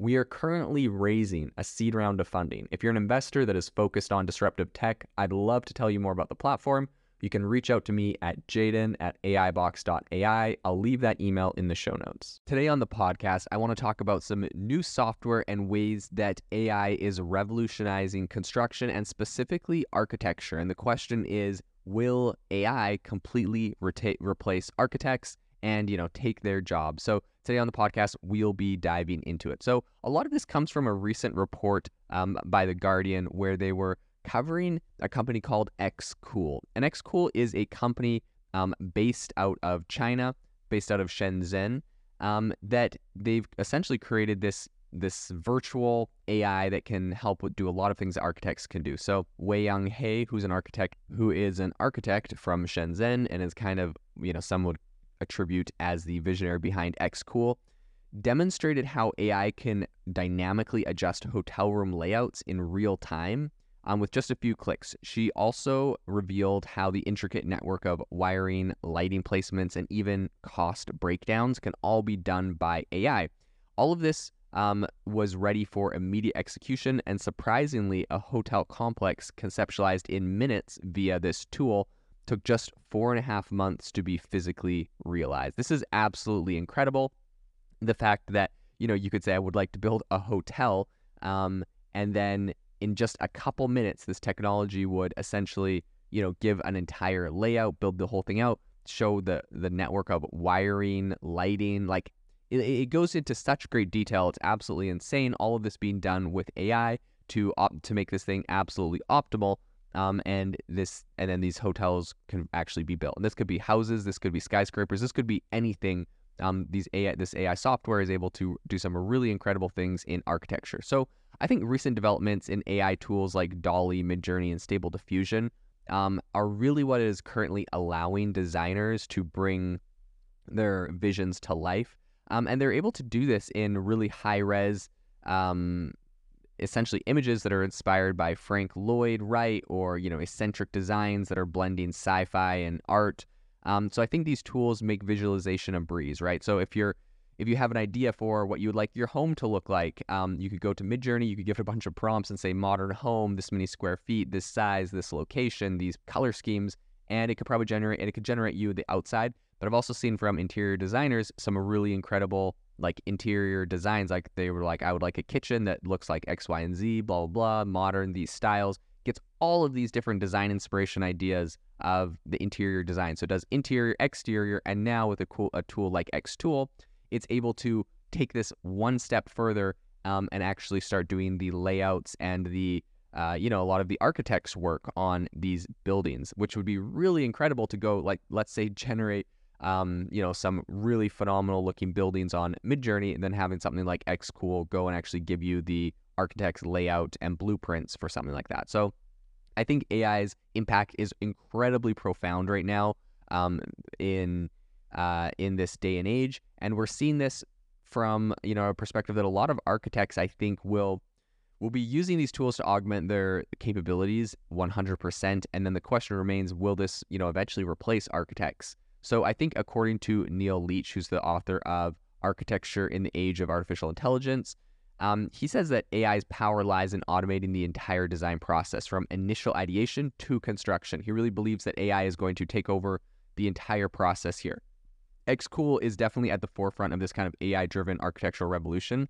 we are currently raising a seed round of funding. If you're an investor that is focused on disruptive tech, I'd love to tell you more about the platform. You can reach out to me at jaeden at aibox.ai. I'll leave that email in the show notes. Today on the podcast, I want to talk about some new software and ways that AI is revolutionizing construction and specifically architecture. And the question is will AI completely reta- replace architects? and you know take their job. So today on the podcast we'll be diving into it. So a lot of this comes from a recent report um, by the Guardian where they were covering a company called Xkool. And Xkool is a company um, based out of China, based out of Shenzhen, um, that they've essentially created this this virtual AI that can help do a lot of things architects can do. So Wei Yang He, who's an architect, who is an architect from Shenzhen and is kind of, you know, some would attribute as the visionary behind Xkool, demonstrated how AI can dynamically adjust hotel room layouts in real time um, with just a few clicks. She also revealed how the intricate network of wiring, lighting placements, and even cost breakdowns can all be done by AI. All of this um, was ready for immediate execution, and surprisingly, a hotel complex conceptualized in minutes via this tool took just four and a half months to be physically realized. This is absolutely incredible. The fact that, you know, you could say, I would like to build a hotel, um, and then in just a couple minutes, this technology would essentially, you know, give an entire layout, build the whole thing out, show the the network of wiring, lighting, like it, it goes into such great detail. It's absolutely insane. All of this being done with AI to op- to make this thing absolutely optimal um, and this and then these hotels can actually be built. And this could be houses, this could be skyscrapers, this could be anything. Um, these AI, this AI software is able to do some really incredible things in architecture. So I think recent developments in AI tools like DALL-E, Midjourney, and Stable Diffusion um, are really what is currently allowing designers to bring their visions to life. Um, and they're able to do this in really high res um, essentially images that are inspired by Frank Lloyd Wright or you know eccentric designs that are blending sci-fi and art. Um, so I think these tools make visualization a breeze, right? So if you're if you have an idea for what you would like your home to look like, um, you could go to Midjourney, you could give it a bunch of prompts and say modern home, this many square feet, this size, this location, these color schemes, and it could probably generate and it could generate you the outside. But I've also seen from interior designers some really incredible like interior designs. Like they were like, I would like a kitchen that looks like X, Y, and Z, blah, blah, blah, modern, these styles. Gets all of these different design inspiration ideas of the interior design. So it does interior, exterior, and now with a, cool, a tool like Xtool, it's able to take this one step further um, and actually start doing the layouts and the uh, you know, a lot of the architects' work on these buildings, which would be really incredible to go, like, let's say, generate um, you know, some really phenomenal looking buildings on Midjourney, and then having something like Xkool go and actually give you the architect's layout and blueprints for something like that. So I think AI's impact is incredibly profound right now um, in uh, in this day and age, and we're seeing this from you know a perspective that a lot of architects I think will will be using these tools to augment their capabilities 100%. And then the question remains: Will this you know eventually replace architects? So I think according to Neil Leach, who's the author of Architecture in the Age of Artificial Intelligence, um, he says that AI's power lies in automating the entire design process from initial ideation to construction. He really believes that AI is going to take over the entire process here. Xkool is definitely at the forefront of this kind of AI driven architectural revolution.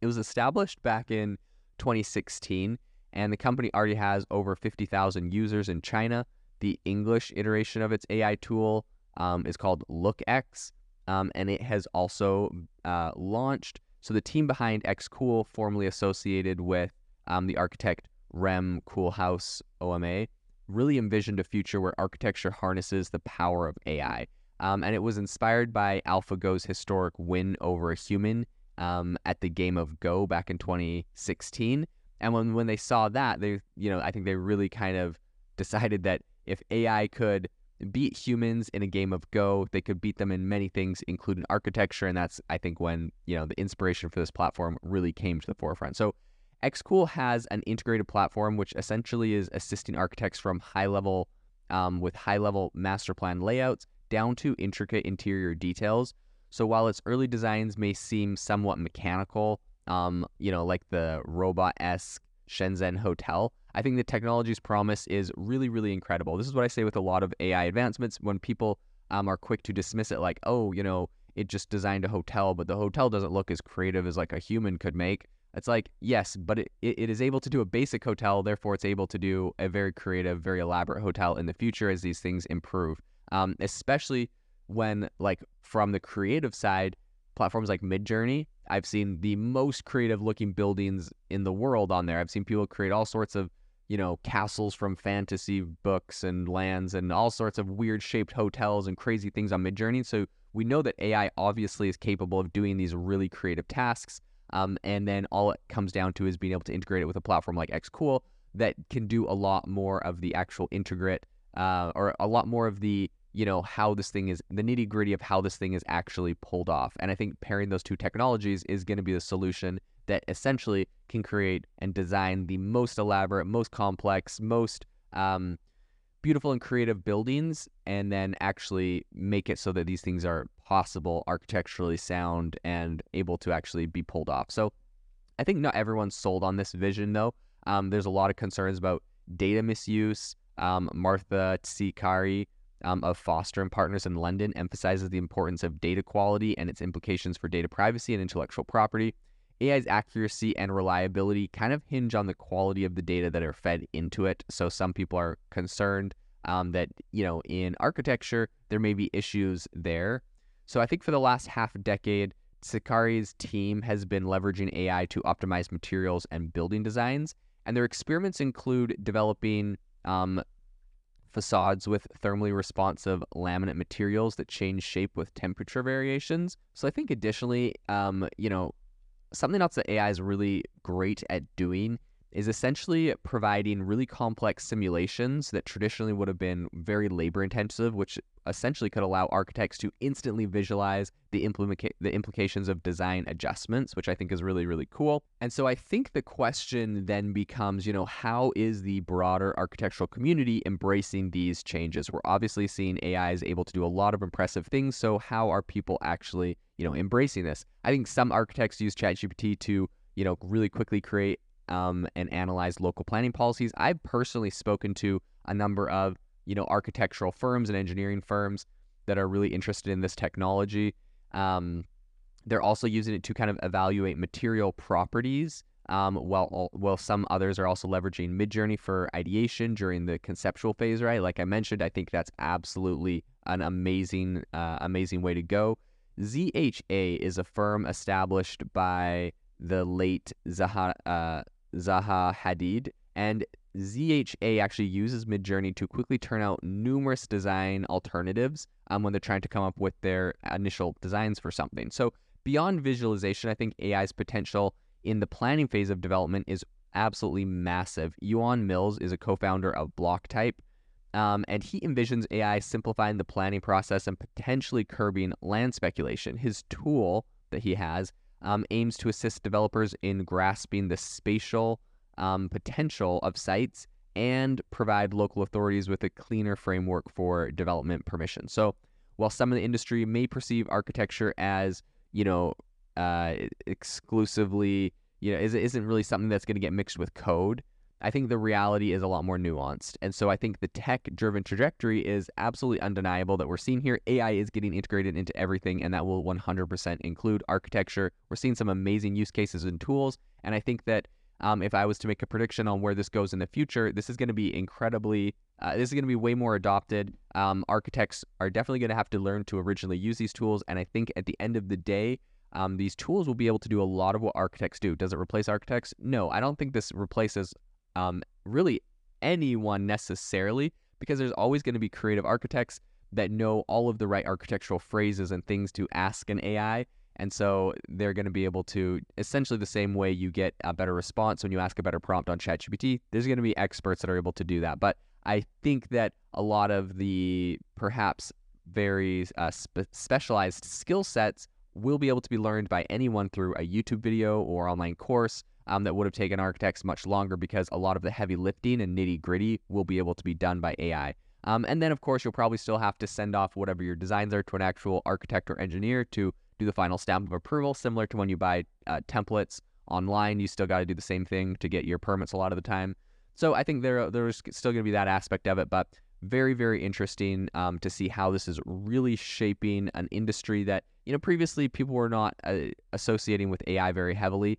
It was established back in 2016 And the company already has over 50,000 users in China. The English iteration of its AI tool um, is called LookX, um, and it has also uh, launched. So the team behind Xkool, formerly associated with um, the architect Rem Koolhaas OMA, really envisioned a future where architecture harnesses the power of AI. Um, and it was inspired by AlphaGo's historic win over a human um, at the game of Go back in 2016. And when, when they saw that, they, you know, I think they really kind of decided that if AI could beat humans in a game of Go, they could beat them in many things, including architecture. And that's, I think, when, you know, the inspiration for this platform really came to the forefront. So Xkool has an integrated platform which essentially is assisting architects from high level, um, with high level master plan layouts down to intricate interior details. So while its early designs may seem somewhat mechanical, um, you know, like the robot esque Shenzhen hotel, I think the technology's promise is really, really incredible. This is what I say with a lot of AI advancements when people um, are quick to dismiss it, like, oh, you know, it just designed a hotel, but the hotel doesn't look as creative as like a human could make. It's like, yes, but it, it is able to do a basic hotel, therefore it's able to do a very creative, very elaborate hotel in the future as these things improve. Um, especially when, like, from the creative side, platforms like Midjourney, I've seen the most creative looking buildings in the world on there. I've seen people create all sorts of, you know, castles from fantasy books and lands and all sorts of weird shaped hotels and crazy things on Midjourney. So we know that AI obviously is capable of doing these really creative tasks. Um, and then all it comes down to is being able to integrate it with a platform like Xkool that can do a lot more of the actual integrate uh, or a lot more of the you know how this thing is the nitty gritty of how this thing is actually pulled off and i think pairing those two technologies is going to be the solution that essentially can create and design the most elaborate most complex most um, beautiful and creative buildings and then actually make it so that these things are possible, architecturally sound, and able to actually be pulled off. So I think not everyone's sold on this vision, though. Um, there's a lot of concerns about data misuse. Um, Martha Tsigkari um, of Foster and Partners in London emphasizes the importance of data quality and its implications for data privacy and intellectual property. AI's accuracy and reliability kind of hinge on the quality of the data that are fed into it. So some people are concerned um, that, you know, in architecture, there may be issues there. So I think for the last half decade, Tsigkari's team has been leveraging AI to optimize materials and building designs. And their experiments include developing um, facades with thermally responsive laminate materials that change shape with temperature variations. So I think additionally, um, you know, something else that AI is really great at doing is essentially providing really complex simulations that traditionally would have been very labor intensive, which essentially could allow architects to instantly visualize the, implica- the implications of design adjustments, which I think is really, really cool. And so I think the question then becomes, you know, how is the broader architectural community embracing these changes? We're obviously seeing AI is able to do a lot of impressive things. So how are people actually, you know, embracing this? I think some architects use ChatGPT to, you know, really quickly create um, and analyze local planning policies. I've personally spoken to a number of you know architectural firms and engineering firms that are really interested in this technology. Um, they're also using it to kind of evaluate material properties. Um, while while some others are also leveraging Midjourney for ideation during the conceptual phase, right? Like I mentioned, I think that's absolutely an amazing, uh, amazing way to go. ZHA is a firm established by the late Zaha, uh, Zaha Hadid, and ZHA actually uses Midjourney to quickly turn out numerous design alternatives um, when they're trying to come up with their initial designs for something. So beyond visualization, I think AI's potential in the planning phase of development is absolutely massive. Yuan Mills is a co-founder of Blocktype, um, and he envisions AI simplifying the planning process and potentially curbing land speculation. His tool that he has um, aims to assist developers in grasping the spatial um, potential of sites and provide local authorities with a cleaner framework for development permission. So, while some of the industry may perceive architecture as, you know, uh, exclusively, you know, isn't really something that's going to get mixed with code, I think the reality is a lot more nuanced. And so I think the tech driven trajectory is absolutely undeniable that we're seeing here. AI is getting integrated into everything, and that will 100% include architecture. We're seeing some amazing use cases and tools. And I think that um, if I was to make a prediction on where this goes in the future, this is going to be incredibly, uh, this is going to be way more adopted. Um, architects are definitely going to have to learn to originally use these tools. And I think at the end of the day, um, these tools will be able to do a lot of what architects do. Does it replace architects? No, I don't think this replaces um, really anyone necessarily because there's always going to be creative architects that know all of the right architectural phrases and things to ask an AI. And so they're going to be able to essentially the same way you get a better response when you ask a better prompt on ChatGPT, there's going to be experts that are able to do that. But I think that a lot of the perhaps very uh, spe- specialized skill sets will be able to be learned by anyone through a YouTube video or online course um, that would have taken architects much longer because a lot of the heavy lifting and nitty gritty will be able to be done by AI. Um, and then, of course, you'll probably still have to send off whatever your designs are to an actual architect or engineer to do the final stamp of approval, similar to when you buy uh, templates online. You still got to do the same thing to get your permits a lot of the time. So I think there there's still going to be that aspect of it, but very very interesting um, to see how this is really shaping an industry that you know previously people were not uh, associating with AI very heavily.